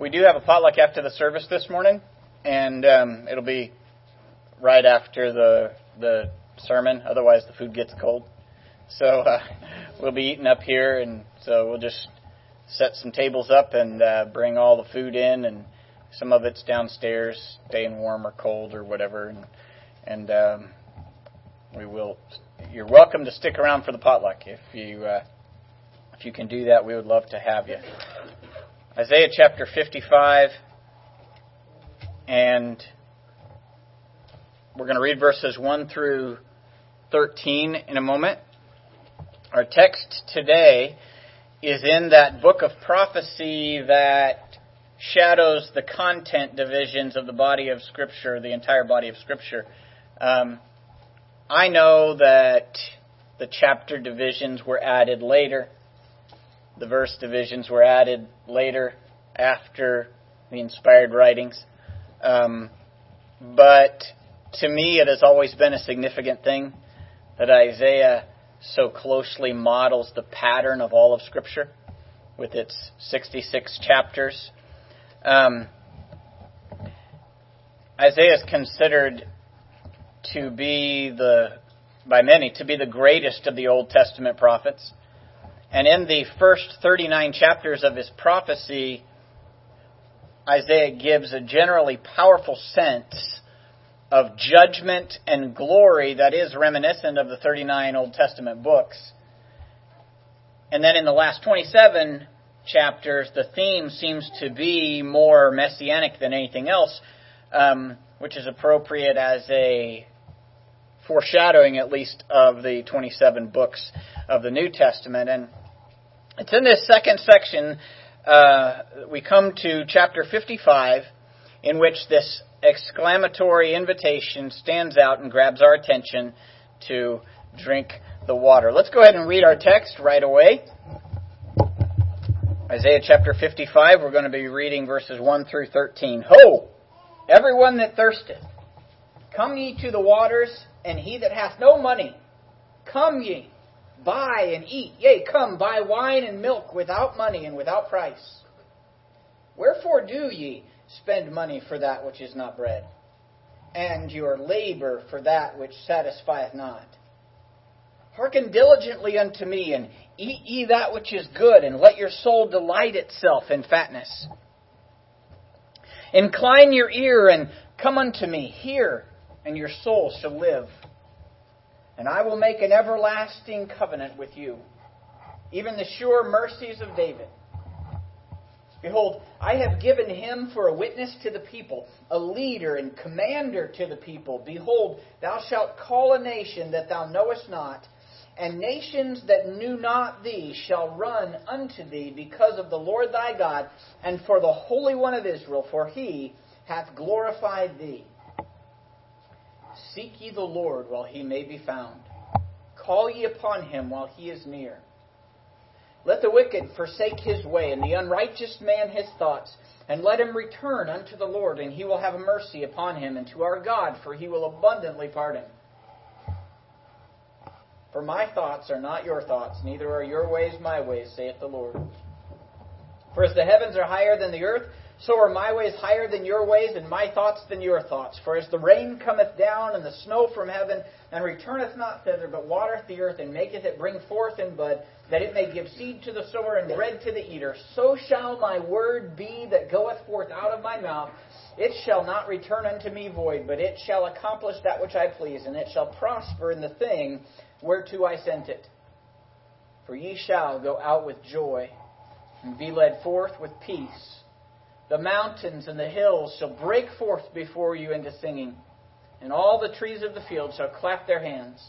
We do have a potluck after the service this morning, and um, it'll be right after the the sermon. Otherwise, the food gets cold. So uh, we'll be eating up here, and so we'll just set some tables up and uh, bring all the food in, and some of it's downstairs, staying warm or cold or whatever, and and um, we will. You're welcome to stick around for the potluck if you uh, if you can do that. We would love to have you. Isaiah chapter 55, and we're going to read verses 1 through 13 in a moment. Our text today is in that book of prophecy that shadows the content divisions of the body of Scripture, the entire body of Scripture. Um, I know that the chapter divisions were added later. The verse divisions were added later after the inspired writings. Um, but to me, it has always been a significant thing that Isaiah so closely models the pattern of all of Scripture with its 66 chapters. Um, Isaiah is considered to be the, by many, to be the greatest of the Old Testament prophets. And in the first 39 chapters of his prophecy, Isaiah gives a generally powerful sense of judgment and glory that is reminiscent of the 39 Old Testament books. And then in the last 27 chapters, the theme seems to be more messianic than anything else, um, which is appropriate as a foreshadowing, at least, of the 27 books of the New Testament. And it's in this second section, uh, we come to chapter 55, in which this exclamatory invitation stands out and grabs our attention to drink the water. Let's go ahead and read our text right away. Isaiah chapter 55, we're going to be reading verses 1 through 13. Ho! Everyone that thirsteth, come ye to the waters, and he that hath no money, come ye, buy and eat. Yea, come, buy wine and milk without money and without price. Wherefore do ye spend money for that which is not bread, and your labor for that which satisfieth not? Hearken diligently unto me, and eat ye that which is good, and let your soul delight itself in fatness. Incline your ear and come unto me. Hear, and your soul shall live. And I will make an everlasting covenant with you, even the sure mercies of David. Behold, I have given him for a witness to the people, a leader and commander to the people. Behold, thou shalt call a nation that thou knowest not, and nations that knew not thee shall run unto thee because of the Lord thy God, and for the Holy One of Israel, for he hath glorified thee. Seek ye the Lord while he may be found. Call ye upon him while he is near. Let the wicked forsake his way, and the unrighteous man his thoughts, and let him return unto the Lord, and he will have mercy upon him, and to our God, for he will abundantly pardon. For my thoughts are not your thoughts, neither are your ways my ways, saith the Lord. For as the heavens are higher than the earth, so are my ways higher than your ways, and my thoughts than your thoughts. For as the rain cometh down, and the snow from heaven, and returneth not thither, but watereth the earth, and maketh it bring forth in bud, that it may give seed to the sower and bread to the eater, so shall my word be that goeth forth out of my mouth. It shall not return unto me void, but it shall accomplish that which I please, and it shall prosper in the thing whereto I sent it. For ye shall go out with joy, and be led forth with peace. The mountains and the hills shall break forth before you into singing, and all the trees of the field shall clap their hands.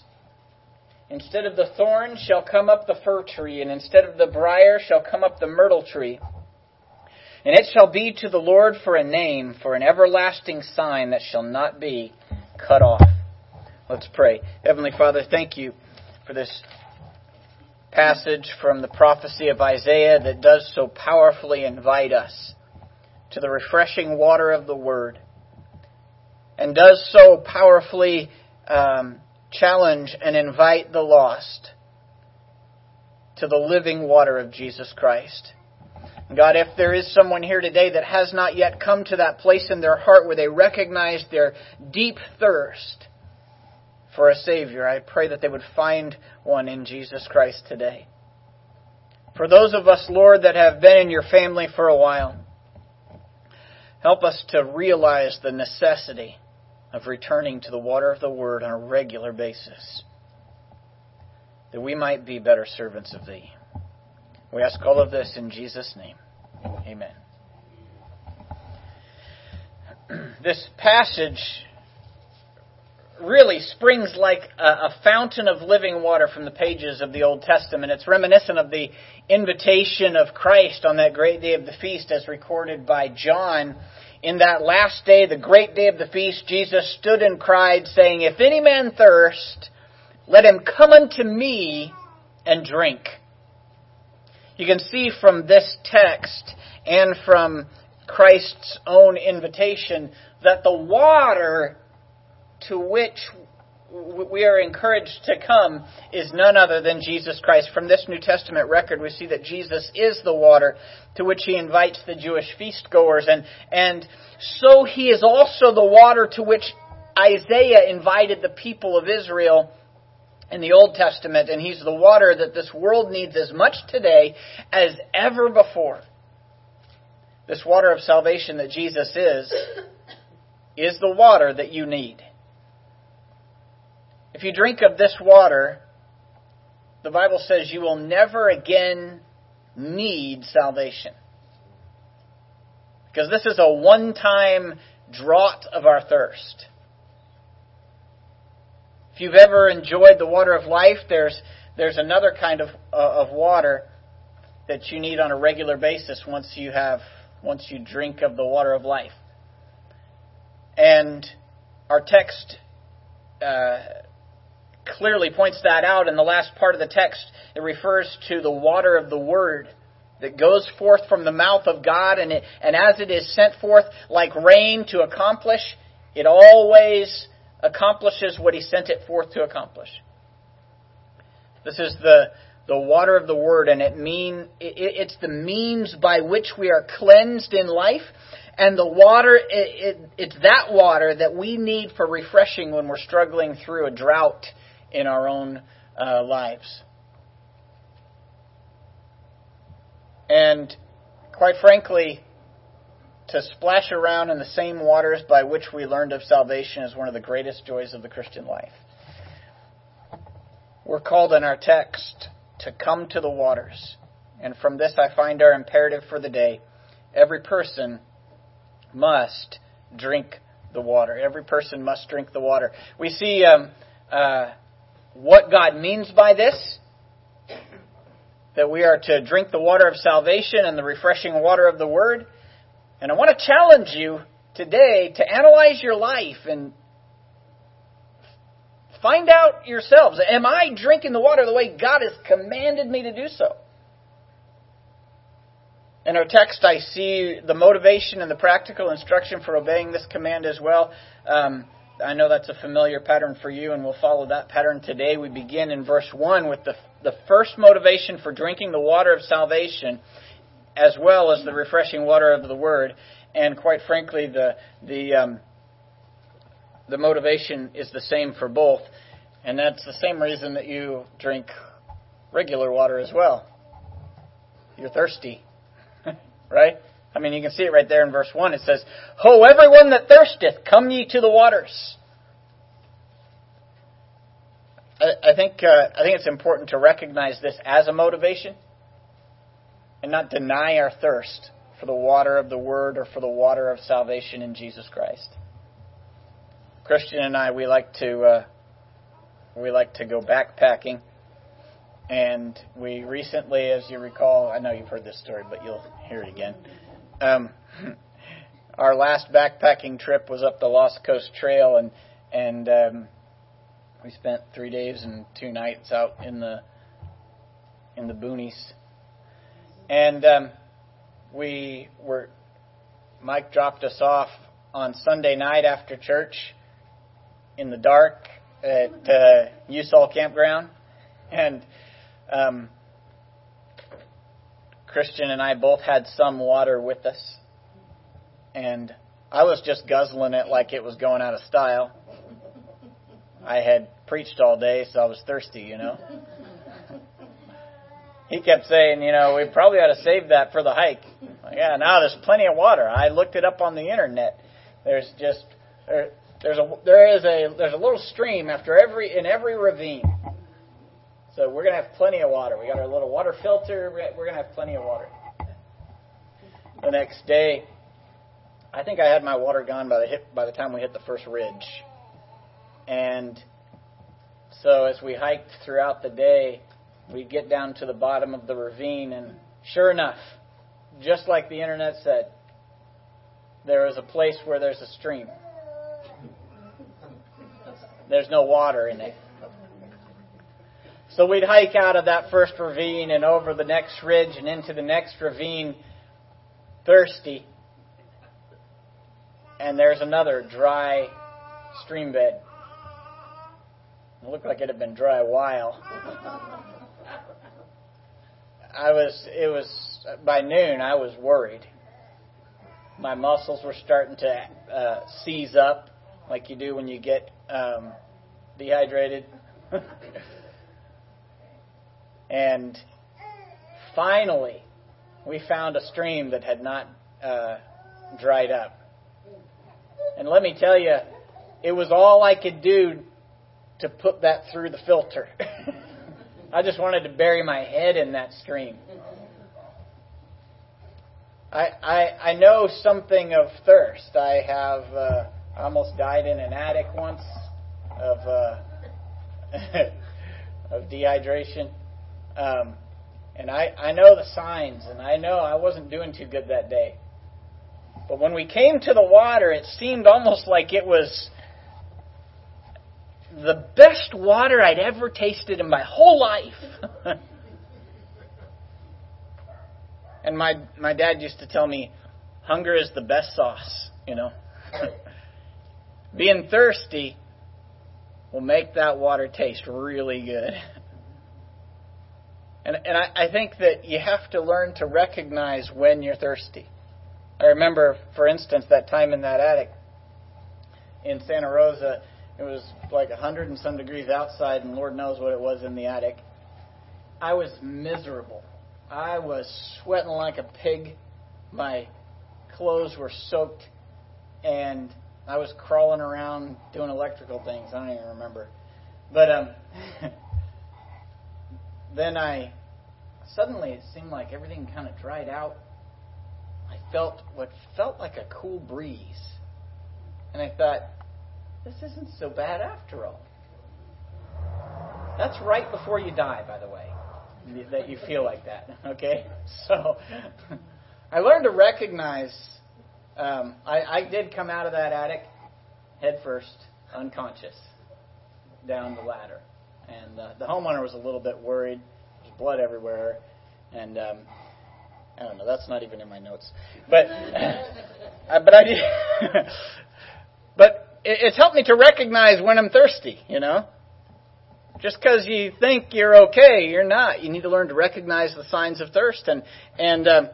Instead of the thorn shall come up the fir tree, and instead of the brier shall come up the myrtle tree. And it shall be to the Lord for a name, for an everlasting sign that shall not be cut off. Let's pray. Heavenly Father, thank you for this passage from the prophecy of Isaiah that does so powerfully invite us to the refreshing water of the Word, and does so powerfully um, challenge and invite the lost to the living water of Jesus Christ. God, if there is someone here today that has not yet come to that place in their heart where they recognize their deep thirst for a Savior, I pray that they would find one in Jesus Christ today. For those of us, Lord, that have been in your family for a while, help us to realize the necessity of returning to the water of the Word on a regular basis, that we might be better servants of Thee. We ask all of this in Jesus' name. Amen. This passage really springs like a, a, fountain of living water from the pages of the Old Testament. It's reminiscent of the invitation of Christ on that great day of the feast as recorded by John. In that last day, the great day of the feast, Jesus stood and cried, saying, If any man thirst, let him come unto me and drink. You can see from this text and from Christ's own invitation that the water to which we are encouraged to come is none other than Jesus Christ. From this New Testament record, we see that Jesus is the water to which he invites the Jewish feast goers, and, and so he is also the water to which Isaiah invited the people of Israel in the Old Testament, and He's the water that this world needs as much today as ever before. This water of salvation that Jesus is, is the water that you need. If you drink of this water, the Bible says you will never again need salvation. Because this is a one time draught of our thirst. If you've ever enjoyed the water of life, there's there's another kind of uh, of water that you need on a regular basis once you have once you drink of the water of life. And our text uh, clearly points that out in the last part of the text. It refers to the water of the Word that goes forth from the mouth of God, and, it, and as it is sent forth like rain to accomplish, it always accomplishes what he sent it forth to accomplish. This is the the water of the word, and it mean it, it's the means by which we are cleansed in life, and the water it, it, it's that water that we need for refreshing when we're struggling through a drought in our own uh, lives. And quite frankly, to splash around in the same waters by which we learned of salvation is one of the greatest joys of the Christian life. We're called in our text to come to the waters. And from this I find our imperative for the day. Every person must drink the water. Every person must drink the water. We see um, uh, what God means by this that we are to drink the water of salvation and the refreshing water of the Word. And I want to challenge you today to analyze your life and find out yourselves Am I drinking the water the way God has commanded me to do so? In our text, I see the motivation and the practical instruction for obeying this command as well. Um, I know that's a familiar pattern for you, and we'll follow that pattern today. We begin in verse 1 with the, the first motivation for drinking the water of salvation as well as the refreshing water of the Word. And quite frankly, the the um, the motivation is the same for both, and that's the same reason that you drink regular water as well. You're thirsty, right? I mean, you can see it right there in verse one. It says, "Ho, everyone that thirsteth, come ye to the waters." I, I think uh, I think it's important to recognize this as a motivation and not deny our thirst for the water of the Word or for the water of salvation in Jesus Christ. Christian and I, we like to uh, we like to go backpacking, and we recently, as you recall, I know you've heard this story, but you'll hear it again. Um, our last backpacking trip was up the Lost Coast Trail, and and um, we spent three days and two nights out in the in the boonies and um, we were, Mike dropped us off on Sunday night after church in the dark at uh, Campground. And um, Christian and I both had some water with us. And I was just guzzling it like it was going out of style. I had preached all day, so I was thirsty, you know. he kept saying, you know, we probably ought to save that for the hike. Yeah, now there's plenty of water. I looked it up on the internet. There's just there, there's a there is a there's a little stream after every in every ravine. So we're gonna have plenty of water. We got our little water filter. We're gonna have plenty of water. The next day, I think I had my water gone by the hit, by the time we hit the first ridge. And so as we hiked throughout the day, we'd get down to the bottom of the ravine, and sure enough, just like the internet said, there is a place where there's a stream. There's no water in it. So we'd hike out of that first ravine and over the next ridge and into the next ravine thirsty. And there's another dry stream bed. It looked like it had been dry a while. I was, it was, by noon, I was worried. My muscles were starting to uh, seize up, like you do when you get um, dehydrated. and finally, we found a stream that had not uh, dried up. And let me tell you, it was all I could do to put that through the filter. I just wanted to bury my head in that stream. I, I, I know something of thirst. I have uh, almost died in an attic once of uh, of dehydration, um, and I I know the signs, and I know I wasn't doing too good that day. But when we came to the water, it seemed almost like it was the best water I'd ever tasted in my whole life. and my my dad used to tell me, hunger is the best sauce, you know. Being thirsty will make that water taste really good. And and I, I think that you have to learn to recognize when you're thirsty. I remember, for instance, that time in that attic in Santa Rosa it was like a hundred and some degrees outside, and Lord knows what it was in the attic. I was miserable. I was sweating like a pig. My clothes were soaked, and I was crawling around doing electrical things. I don't even remember. But um, then I suddenly it seemed like everything kind of dried out. I felt what felt like a cool breeze, and I thought, this isn't so bad after all. That's right before you die, by the way, that you feel like that. Okay? So I learned to recognize. Um, I, I did come out of that attic head first, unconscious, down the ladder. And uh, the homeowner was a little bit worried. There's blood everywhere. And um, I don't know, that's not even in my notes. But, uh, but I did. but it's helped me to recognize when I'm thirsty, you know? Just because you think you're okay, you're not. You need to learn to recognize the signs of thirst. And, and um,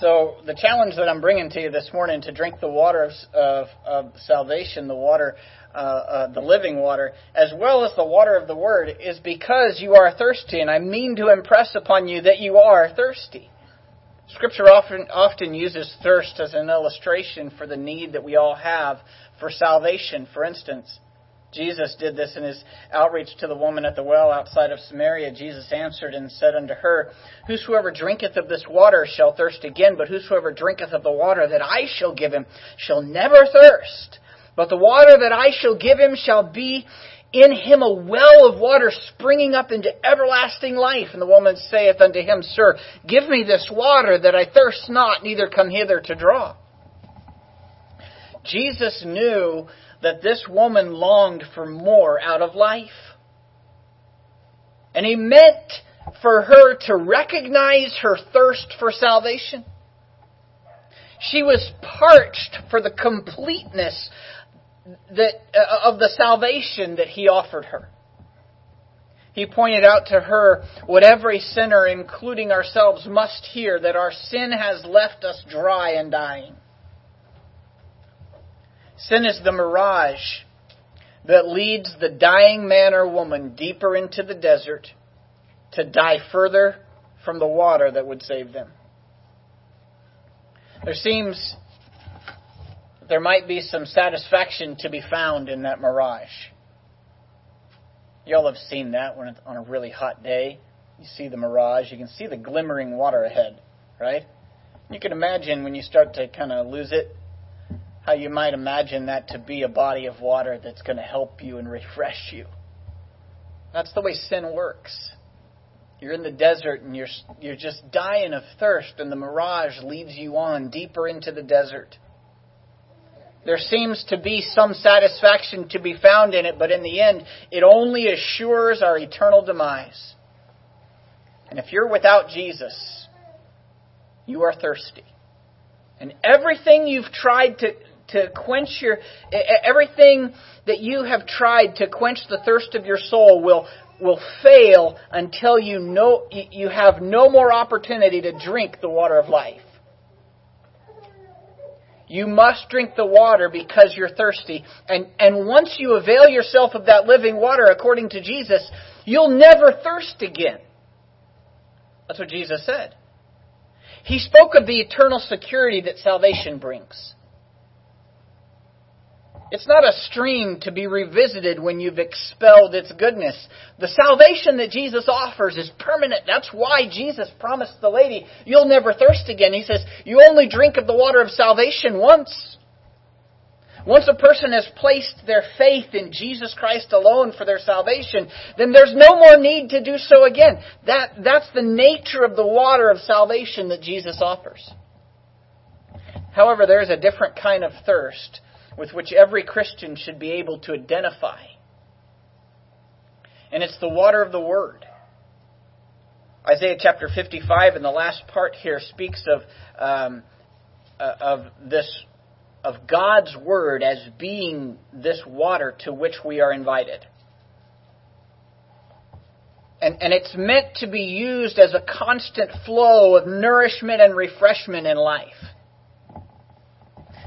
so the challenge that I'm bringing to you this morning to drink the water of, of, of salvation, the water, uh, uh, the living water, as well as the water of the Word, is because you are thirsty. And I mean to impress upon you that you are thirsty. Scripture often, often uses thirst as an illustration for the need that we all have for salvation. For instance, Jesus did this in his outreach to the woman at the well outside of Samaria. Jesus answered and said unto her, Whosoever drinketh of this water shall thirst again, but whosoever drinketh of the water that I shall give him shall never thirst. But the water that I shall give him shall be in him a well of water springing up into everlasting life. And the woman saith unto him, Sir, give me this water that I thirst not, neither come hither to draw. Jesus knew that this woman longed for more out of life. And he meant for her to recognize her thirst for salvation. She was parched for the completeness that, uh, of the salvation that he offered her. He pointed out to her what every sinner, including ourselves, must hear that our sin has left us dry and dying. Sin is the mirage that leads the dying man or woman deeper into the desert to die further from the water that would save them. There seems there might be some satisfaction to be found in that mirage. Y'all have seen that when it's on a really hot day. You see the mirage, you can see the glimmering water ahead, right? You can imagine when you start to kind of lose it, how you might imagine that to be a body of water that's going to help you and refresh you. That's the way sin works. You're in the desert and you're you're just dying of thirst and the mirage leads you on deeper into the desert. There seems to be some satisfaction to be found in it, but in the end, it only assures our eternal demise. And if you're without Jesus, you are thirsty. And everything you've tried to, to quench your, everything that you have tried to quench the thirst of your soul will, will fail until you know, you have no more opportunity to drink the water of life. You must drink the water because you're thirsty. And, and once you avail yourself of that living water according to Jesus, you'll never thirst again. That's what Jesus said. He spoke of the eternal security that salvation brings. It's not a stream to be revisited when you've expelled its goodness. The salvation that Jesus offers is permanent. That's why Jesus promised the lady, You'll never thirst again. He says, You only drink of the water of salvation once. Once a person has placed their faith in Jesus Christ alone for their salvation, then there's no more need to do so again. That, that's the nature of the water of salvation that Jesus offers. However, there is a different kind of thirst with which every Christian should be able to identify. And it's the water of the Word. Isaiah chapter 55 in the last part here speaks of, um, uh, of this, of God's Word as being this water to which we are invited. And, and it's meant to be used as a constant flow of nourishment and refreshment in life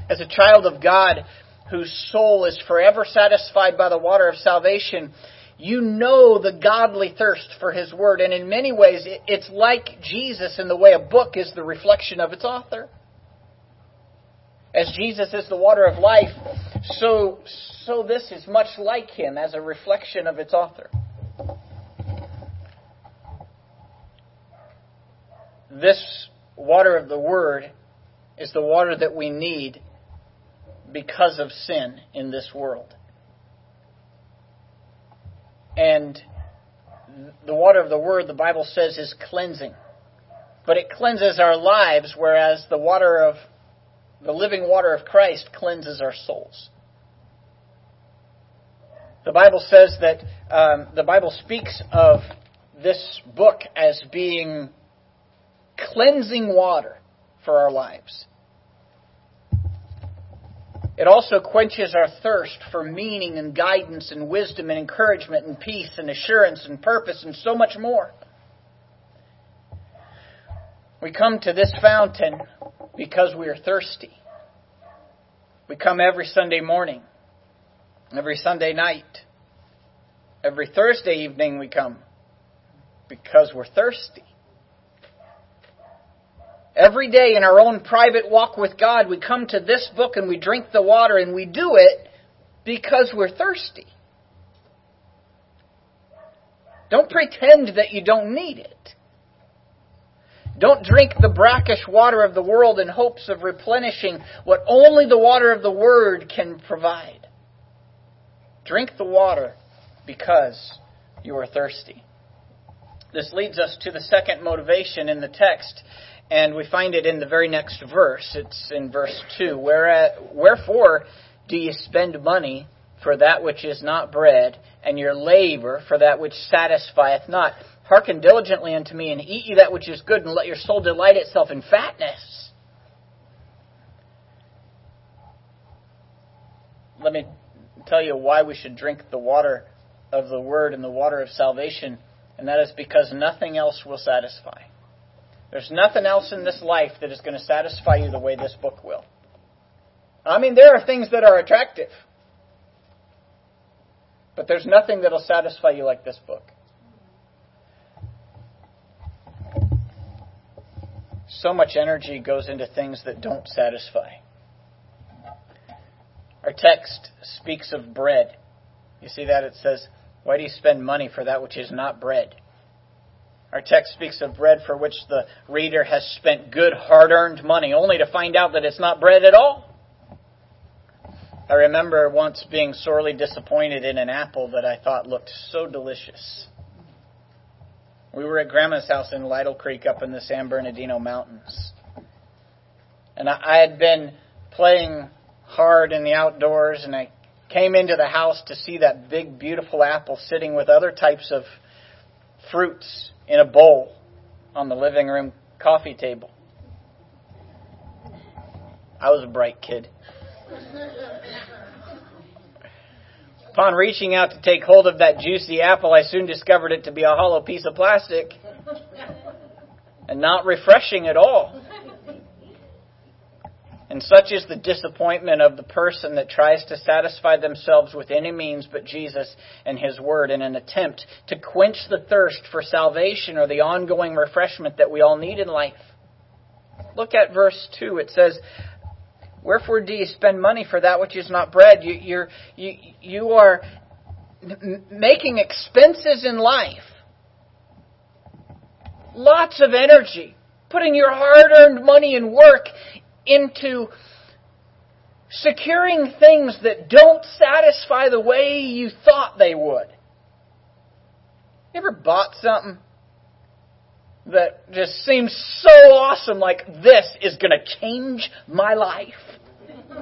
as a child of God whose soul is forever satisfied by the water of salvation, you know the godly thirst for His Word. And in many ways, it's like Jesus in the way a book is the reflection of its author. As Jesus is the water of life, so, so this is much like Him as a reflection of its author. This water of the Word is the water that we need because of sin in this world. And the water of the Word, the Bible says, is cleansing. But it cleanses our lives, whereas the water of the living water of Christ cleanses our souls. The Bible says that um, the Bible speaks of this book as being cleansing water for our lives. It also quenches our thirst for meaning and guidance and wisdom and encouragement and peace and assurance and purpose and so much more. We come to this fountain because we are thirsty. We come every Sunday morning, every Sunday night, every Thursday evening we come because we're thirsty. Every day in our own private walk with God, we come to this book and we drink the water, and we do it because we're thirsty. Don't pretend that you don't need it. Don't drink the brackish water of the world in hopes of replenishing what only the water of the Word can provide. Drink the water because you are thirsty. This leads us to the second motivation in the text, and we find it in the very next verse. It's in verse 2. Wherefore do ye spend money for that which is not bread, and your labor for that which satisfieth not? Hearken diligently unto me, and eat ye that which is good, and let your soul delight itself in fatness. Let me tell you why we should drink the water of the Word and the water of salvation, and that is because nothing else will satisfy. There's nothing else in this life that is going to satisfy you the way this book will. I mean, there are things that are attractive, but there's nothing that'll satisfy you like this book. So much energy goes into things that don't satisfy. Our text speaks of bread. You see that? It says, Why do you spend money for that which is not bread? Our text speaks of bread for which the reader has spent good, hard earned money, only to find out that it's not bread at all. I remember once being sorely disappointed in an apple that I thought looked so delicious. We were at Grandma's house in Lytle Creek up in the San Bernardino Mountains. And I had been playing hard in the outdoors, and I came into the house to see that big, beautiful apple sitting with other types of fruits in a bowl on the living room coffee table. I was a bright kid. Upon reaching out to take hold of that juicy apple, I soon discovered it to be a hollow piece of plastic and not refreshing at all. And such is the disappointment of the person that tries to satisfy themselves with any means but Jesus and His Word in an attempt to quench the thirst for salvation or the ongoing refreshment that we all need in life. Look at verse 2. It says, Wherefore do you spend money for that which is not bread? You, you're, you, you are making expenses in life. Lots of energy. Putting your hard earned money and work into securing things that don't satisfy the way you thought they would. You ever bought something that just seems so awesome, like this is going to change my life?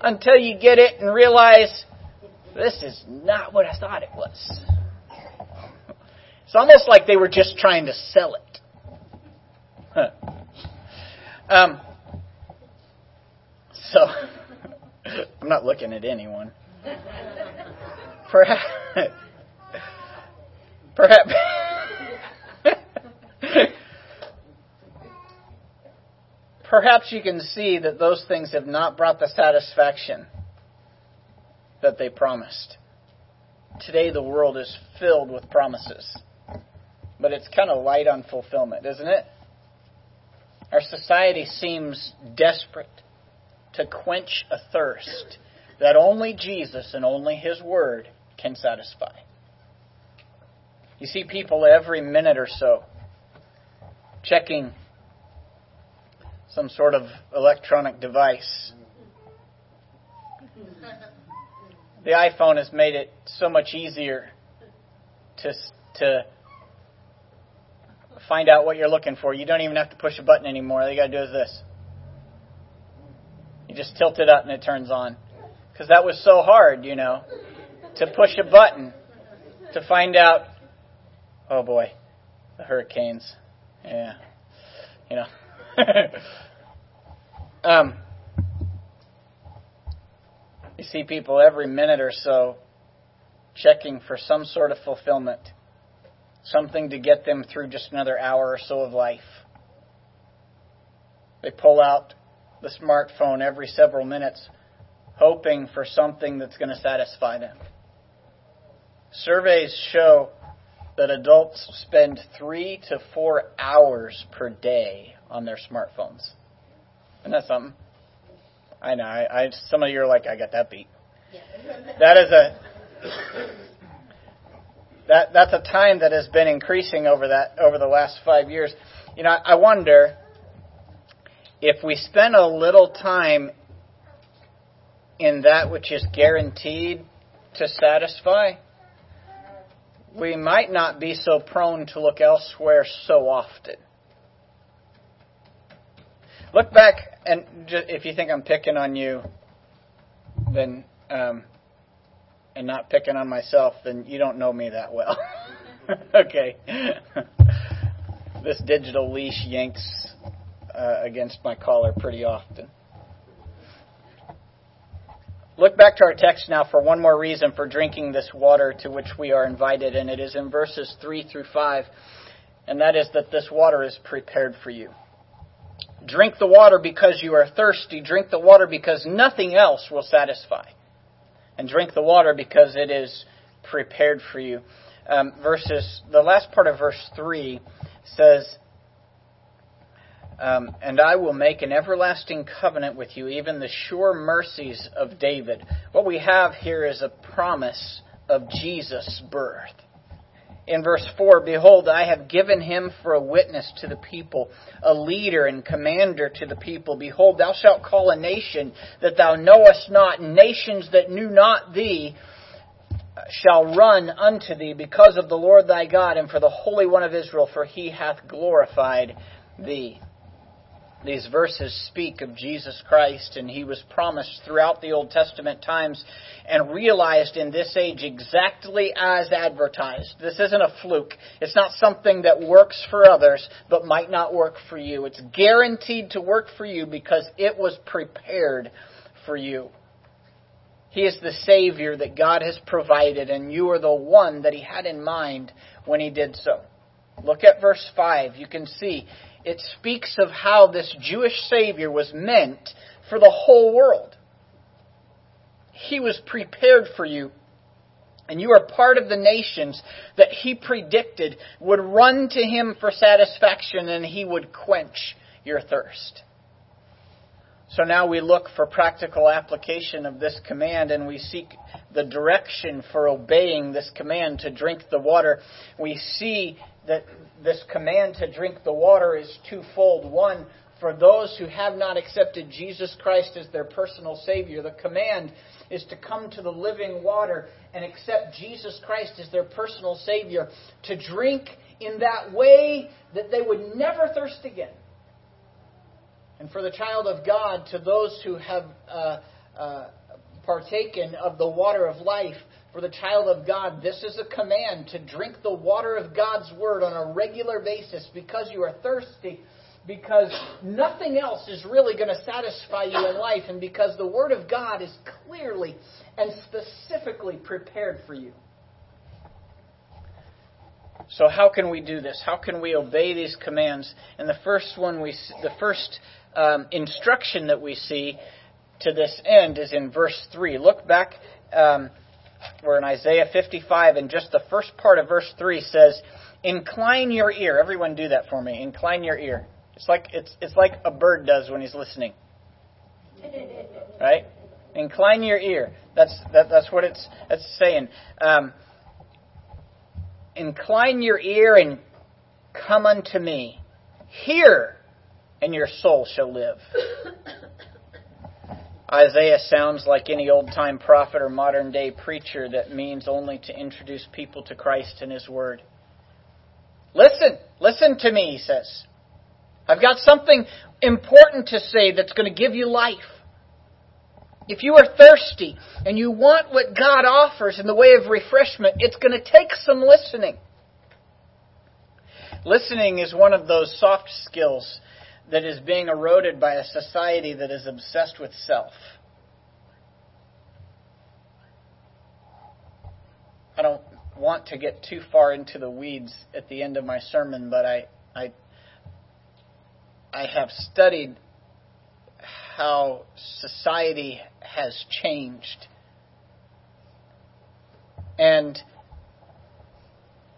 Until you get it and realize this is not what I thought it was. It's almost like they were just trying to sell it. Um, so, I'm not looking at anyone. Perhaps, perhaps, perhaps you can see that those things have not brought the satisfaction that they promised. Today, the world is filled with promises, but it's kind of light on fulfillment, isn't it? Our society seems desperate to quench a thirst that only Jesus and only His Word can satisfy. You see people every minute or so checking some sort of electronic device. The iPhone has made it so much easier to, to find out what you're looking for. You don't even have to push a button anymore. All you got to do is this. You just tilt it up and it turns on. Because that was so hard, you know, to push a button to find out, oh boy, the hurricanes. Yeah. You know. um, you see people every minute or so checking for some sort of fulfillment something to get them through just another hour or so of life. They pull out the smartphone every several minutes, hoping for something that's going to satisfy them. Surveys show that adults spend three to four hours per day on their smartphones. Isn't that something? I know. I, I some of you are like, I got that beat. That is a that that's a time that has been increasing over that over the last five years. You know, I wonder if we spend a little time in that which is guaranteed to satisfy, we might not be so prone to look elsewhere so often. Look back, and if you think I'm picking on you, then um, and not picking on myself, then you don't know me that well. okay. this digital leash yanks uh, against my collar pretty often. Look back to our text now for one more reason for drinking this water to which we are invited, and it is in verses 3 through 5, and that is that this water is prepared for you. Drink the water because you are thirsty. Drink the water because nothing else will satisfy. And drink the water because it is prepared for you. Um, verses, the last part of verse 3 says, um, and I will make an everlasting covenant with you, even the sure mercies of David. What we have here is a promise of Jesus' birth. In verse 4, Behold, I have given him for a witness to the people, a leader and commander to the people. Behold, thou shalt call a nation that thou knowest not, nations that knew not thee shall run unto thee because of the Lord thy God and for the Holy One of Israel, for he hath glorified thee. These verses speak of Jesus Christ, and he was promised throughout the Old Testament times and realized in this age exactly as advertised. This isn't a fluke. It's not something that works for others but might not work for you. It's guaranteed to work for you because it was prepared for you. He is the Savior that God has provided, and you are the one that He had in mind when He did so. Look at verse 5. You can see it speaks of how this Jewish Savior was meant for the whole world. He was prepared for you. And you are part of the nations that he predicted would run to him for satisfaction and he would quench your thirst. So now we look for practical application of this command and we seek the direction for obeying this command to drink the water. We see that this command to drink the water is twofold. One, for those who have not accepted Jesus Christ as their personal Savior, the command is to come to the living water and accept Jesus Christ as their personal Savior, to drink in that way that they would never thirst again. And for the child of God, to those who have uh, uh, partaken of the water of life, for the child of God, this is a command to drink the water of God's Word on a regular basis because you are thirsty, because nothing else is really going to satisfy you in life, and because the Word of God is clearly and specifically prepared for you. So how can we do this? How can we obey these commands? And the first one we, the first um, instruction that we see to this end is in verse three. Look back. Um, we're in Isaiah 55, and just the first part of verse 3 says, Incline your ear. Everyone do that for me. Incline your ear. It's like, it's, it's like a bird does when he's listening. Right? Incline your ear. That's, that, that's what it's, that's saying. Um, Incline your ear and come unto me. Hear, and your soul shall live. Isaiah sounds like any old time prophet or modern day preacher that means only to introduce people to Christ and His Word. Listen, listen to me, he says. I've got something important to say that's going to give you life. If you are thirsty and you want what God offers in the way of refreshment, it's going to take some listening. Listening is one of those soft skills that is being eroded by a society that is obsessed with self. I don't want to get too far into the weeds at the end of my sermon, but I, I, I have studied how society has changed. And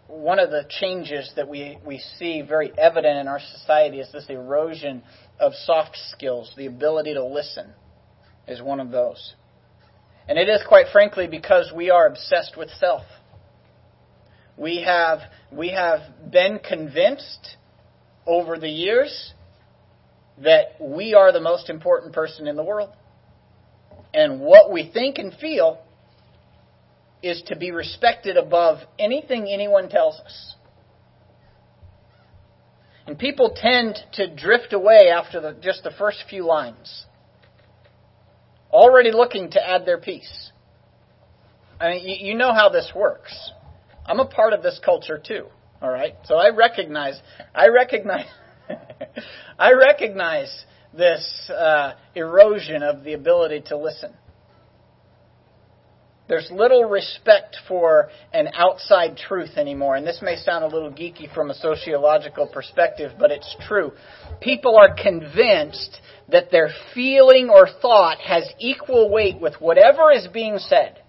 one of the changes that we, we see very evident in our society is this erosion of soft skills. The ability to listen is one of those. And it is quite frankly because we are obsessed with self. We have, we have been convinced over the years that we are the most important person in the world. And what we think and feel is to be respected above anything anyone tells us. And people tend to drift away after the, just the first few lines, already looking to add their piece. I mean, you, you know how this works. I'm a part of this culture too. All right, so I recognize, I recognize, I recognize this uh, erosion of the ability to listen. There's little respect for an outside truth anymore. And this may sound a little geeky from a sociological perspective, but it's true. People are convinced that their feeling or thought has equal weight with whatever is being said.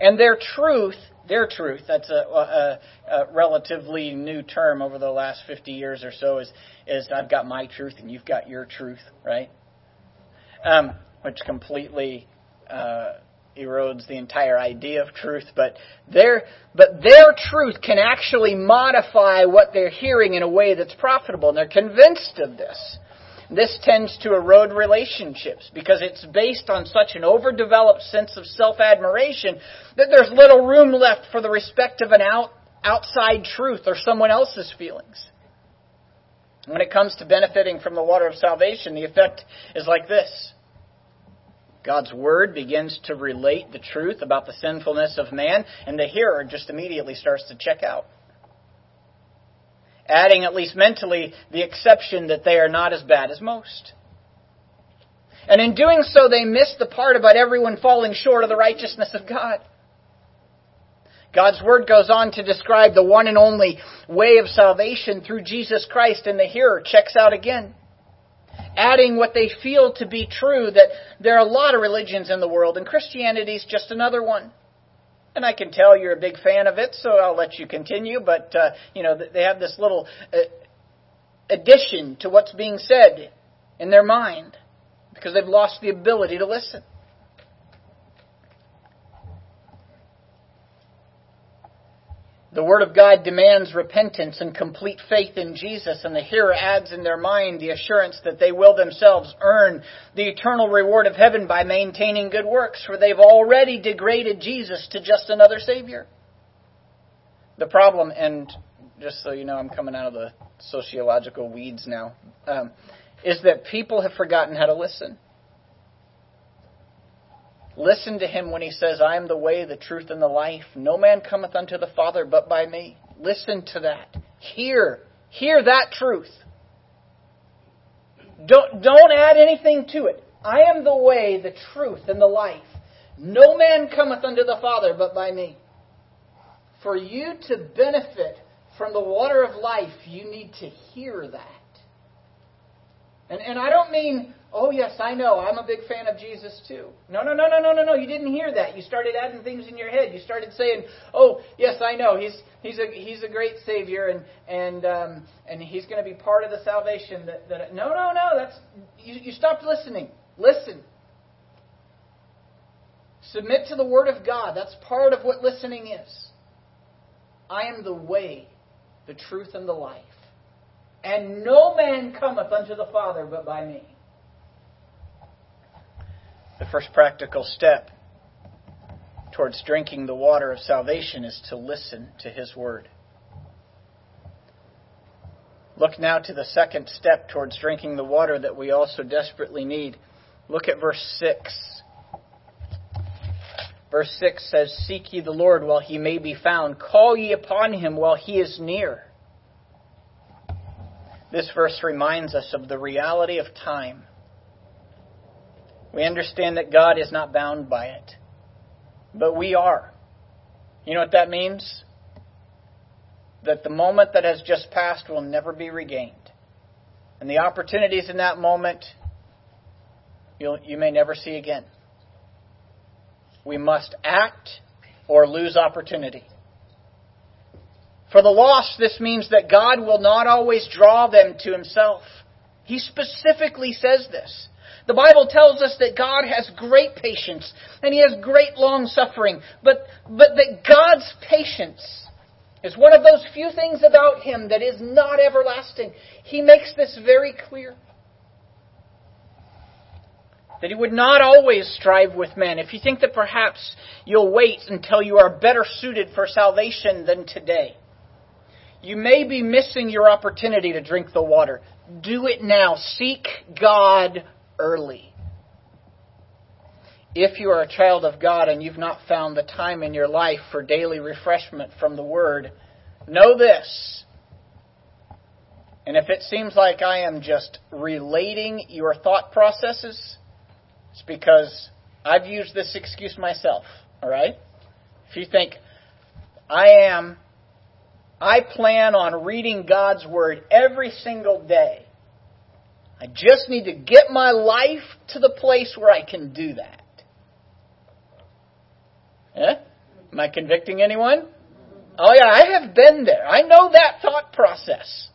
And their truth, their truth, that's a, a, a relatively new term over the last 50 years or so, is, is I've got my truth and you've got your truth, right? Um, which completely uh, erodes the entire idea of truth, but their, but their truth can actually modify what they're hearing in a way that's profitable, and they're convinced of this. This tends to erode relationships because it's based on such an overdeveloped sense of self-admiration that there's little room left for the respect of an out, outside truth or someone else's feelings. When it comes to benefiting from the water of salvation, the effect is like this. God's word begins to relate the truth about the sinfulness of man, and the hearer just immediately starts to check out. Adding, at least mentally, the exception that they are not as bad as most. And in doing so, they miss the part about everyone falling short of the righteousness of God. God's word goes on to describe the one and only way of salvation through Jesus Christ, and the hearer checks out again adding what they feel to be true that there are a lot of religions in the world and Christianity is just another one. And I can tell you're a big fan of it, so I'll let you continue. But uh, you know they have this little uh, addition to what's being said in their mind because they've lost the ability to listen. The Word of God demands repentance and complete faith in Jesus, and the hearer adds in their mind the assurance that they will themselves earn the eternal reward of heaven by maintaining good works, for they've already degraded Jesus to just another Savior. The problem, and just so you know, I'm coming out of the sociological weeds now, um, is that people have forgotten how to listen. Listen to him when he says, I am the way, the truth, and the life. No man cometh unto the Father but by me. Listen to that. Hear. Hear that truth. Don't, don't add anything to it. I am the way, the truth, and the life. No man cometh unto the Father but by me. For you to benefit from the water of life, you need to hear that. And, and I don't mean Oh, yes, I know. I'm a big fan of Jesus too. No, no, no, no, no, no, no. You didn't hear that. You started adding things in your head. You started saying, "Oh, yes, I know. He's he's a he's a great Savior, and and um, and he's going to be part of the salvation." That, that no, no, no. That's you. You stopped listening. Listen. Submit to the Word of God. That's part of what listening is. I am the way, the truth, and the life, and no man cometh unto the Father but by me. The first practical step towards drinking the water of salvation is to listen to His Word. Look now to the second step towards drinking the water that we also desperately need. Look at verse 6. Verse 6 says, Seek ye the Lord while he may be found, call ye upon him while he is near. This verse reminds us of the reality of time. We understand that God is not bound by it, but we are. You know what that means? That the moment that has just passed will never be regained. And the opportunities in that moment you may never see again. We must act or lose opportunity. For the lost, this means that God will not always draw them to Himself. He specifically says this. The Bible tells us that God has great patience and He has great long suffering, but, but that God's patience is one of those few things about Him that is not everlasting. He makes this very clear. That He would not always strive with men. If you think that perhaps you'll wait until you are better suited for salvation than today, you may be missing your opportunity to drink the water. Do it now. Seek God early. If you are a child of God and you've not found the time in your life for daily refreshment from the Word, know this. And if it seems like I am just relating your thought processes, it's because I've used this excuse myself. All right? If you think, I am, I plan on reading God's Word every single day. I just need to get my life to the place where I can do that. Am I convicting anyone? Oh, yeah, I have been there. I know that thought process.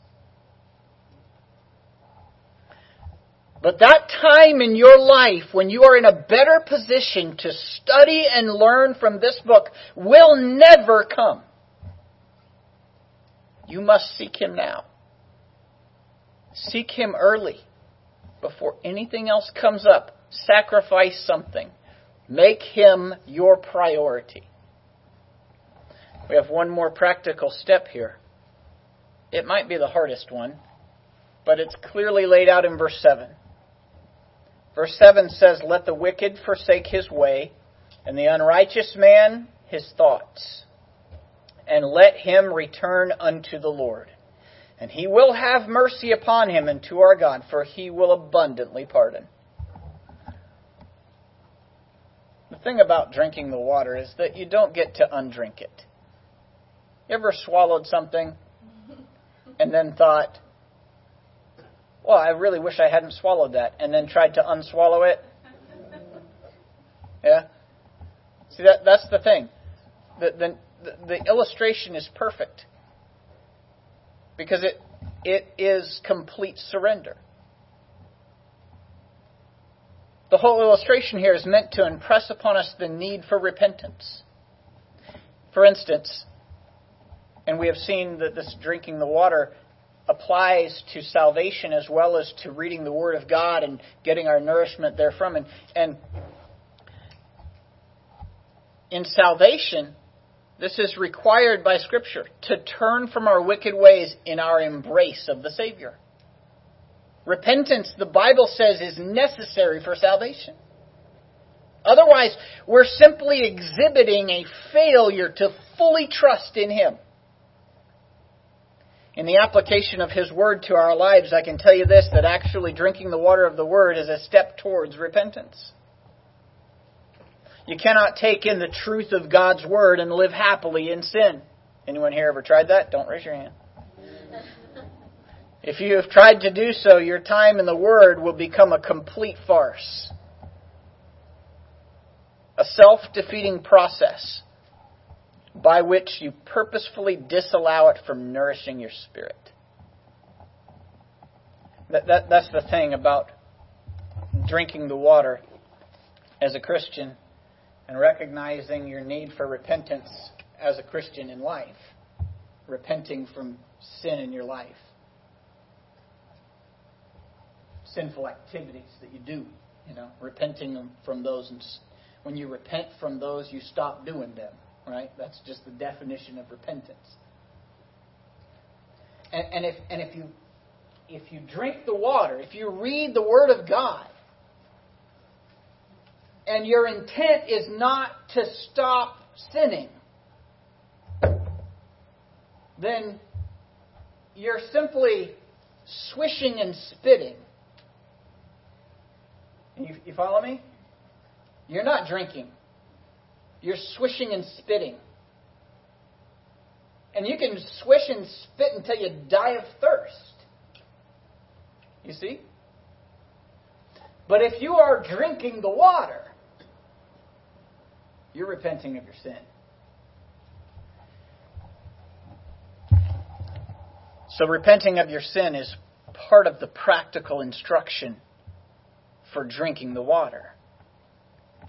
But that time in your life when you are in a better position to study and learn from this book will never come. You must seek Him now. Seek Him early before anything else comes up. Sacrifice something. Make Him your priority. We have one more practical step here. It might be the hardest one, but it's clearly laid out in verse 7. Verse 7 says, Let the wicked forsake his way, and the unrighteous man his thoughts, and let him return unto the Lord. And he will have mercy upon him and to our God, for he will abundantly pardon. The thing about drinking the water is that you don't get to undrink it. You ever swallowed something and then thought, well, I really wish I hadn't swallowed that, and then tried to unswallow it? Yeah? See, that, that's the thing. The, the, the illustration is perfect because it, it is complete surrender. The whole illustration here is meant to impress upon us the need for repentance. For instance, and we have seen that this drinking the water applies to salvation as well as to reading the Word of God and getting our nourishment therefrom. And, and in salvation, this is required by Scripture to turn from our wicked ways in our embrace of the Savior. Repentance, the Bible says, is necessary for salvation. Otherwise, we're simply exhibiting a failure to fully trust in Him. In the application of His Word to our lives, I can tell you this that actually drinking the water of the Word is a step towards repentance. You cannot take in the truth of God's Word and live happily in sin. Anyone here ever tried that? Don't raise your hand. If you have tried to do so, your time in the Word will become a complete farce. A self defeating process by which you purposefully disallow it from nourishing your spirit. That, that, that's the thing about drinking the water as a Christian and recognizing your need for repentance as a Christian in life, repenting from sin in your life, sinful activities that you do, you know, repenting from those. And when you repent from those, you stop doing them right? That's just the definition of repentance. And, and, if, and if, you, if you drink the water, if you read the Word of God, and your intent is not to stop sinning, then you're simply swishing and spitting. You, you follow me? You're not drinking. You're swishing and spitting. And you can swish and spit until you die of thirst. You see? But if you are drinking the water, you're repenting of your sin. So, repenting of your sin is part of the practical instruction for drinking the water.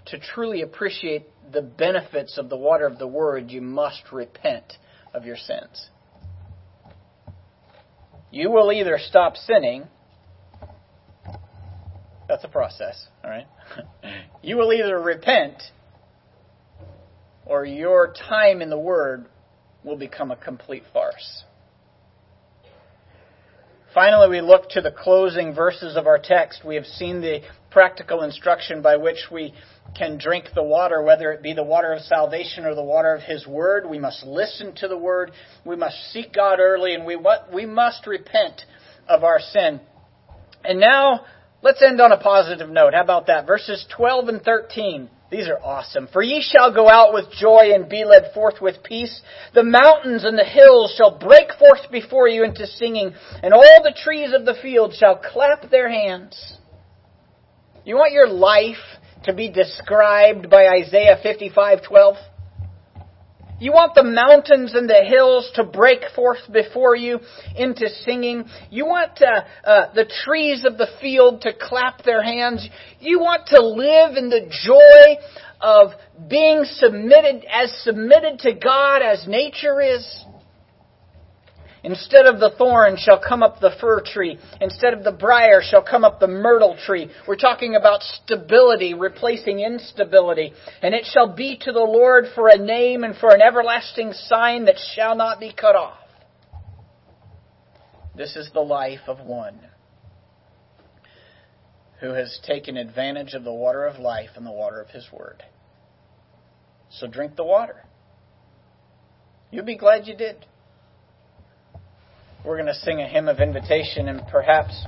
To truly appreciate the benefits of the water of the Word, you must repent of your sins. You will either stop sinning, that's a process, all right? you will either repent or your time in the Word will become a complete farce. Finally, we look to the closing verses of our text. We have seen the practical instruction by which we can drink the water, whether it be the water of salvation or the water of His Word. We must listen to the Word. We must seek God early, and we, we must repent of our sin. And now, let's end on a positive note. How about that? Verses 12 and 13 These are awesome. For ye shall go out with joy and be led forth with peace. The mountains and the hills shall break forth before you into singing, and all the trees of the field shall clap their hands. You want your life to be described by Isaiah 55:12? You want the mountains and the hills to break forth before you into singing. You want uh, uh, the trees of the field to clap their hands. You want to live in the joy of being submitted as submitted to God as nature is. Instead of the thorn shall come up the fir tree. Instead of the briar shall come up the myrtle tree. We're talking about stability replacing instability. And it shall be to the Lord for a name and for an everlasting sign that shall not be cut off. This is the life of one who has taken advantage of the water of life and the water of his word. So drink the water. You'll be glad you did we're going to sing a hymn of invitation, and perhaps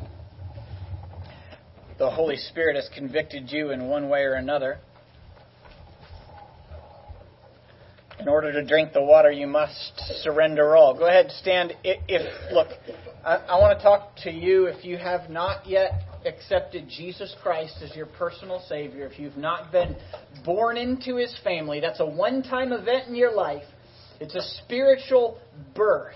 the Holy Spirit has convicted you in one way or another. In order to drink the water, you must surrender all. Go ahead, stand. If look, I, I want to talk to you. If you have not yet accepted Jesus Christ as your personal Savior, if you've not been born into His family, that's a one-time event in your life. It's a spiritual birth.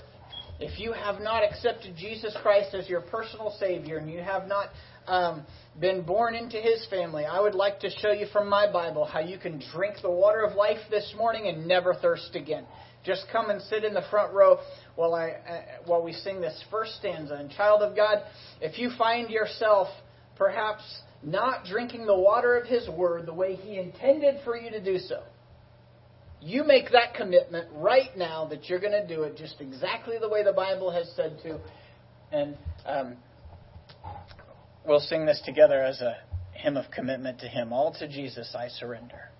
If you have not accepted Jesus Christ as your personal Savior and you have not um, been born into His family, I would like to show you from my Bible how you can drink the water of life this morning and never thirst again. Just come and sit in the front row while I uh, while we sing this first stanza. And child of God, if you find yourself perhaps not drinking the water of His Word the way He intended for you to do so, you make that commitment right now that you're going to do it just exactly the way the Bible has said to. And um, we'll sing this together as a hymn of commitment to Him. All to Jesus I surrender.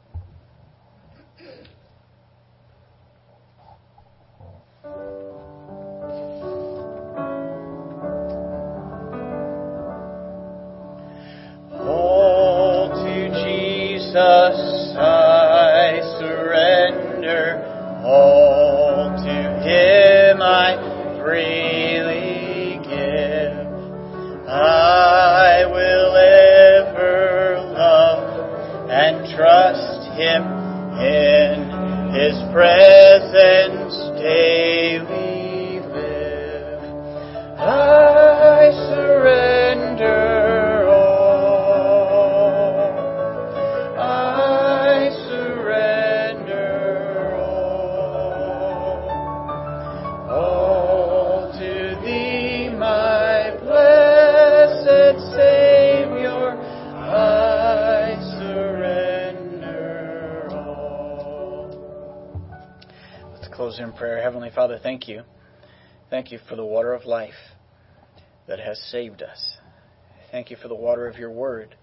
Thank you for the water of your word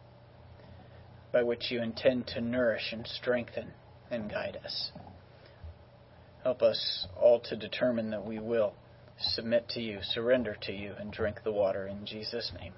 by which you intend to nourish and strengthen and guide us. Help us all to determine that we will submit to you, surrender to you, and drink the water in Jesus' name.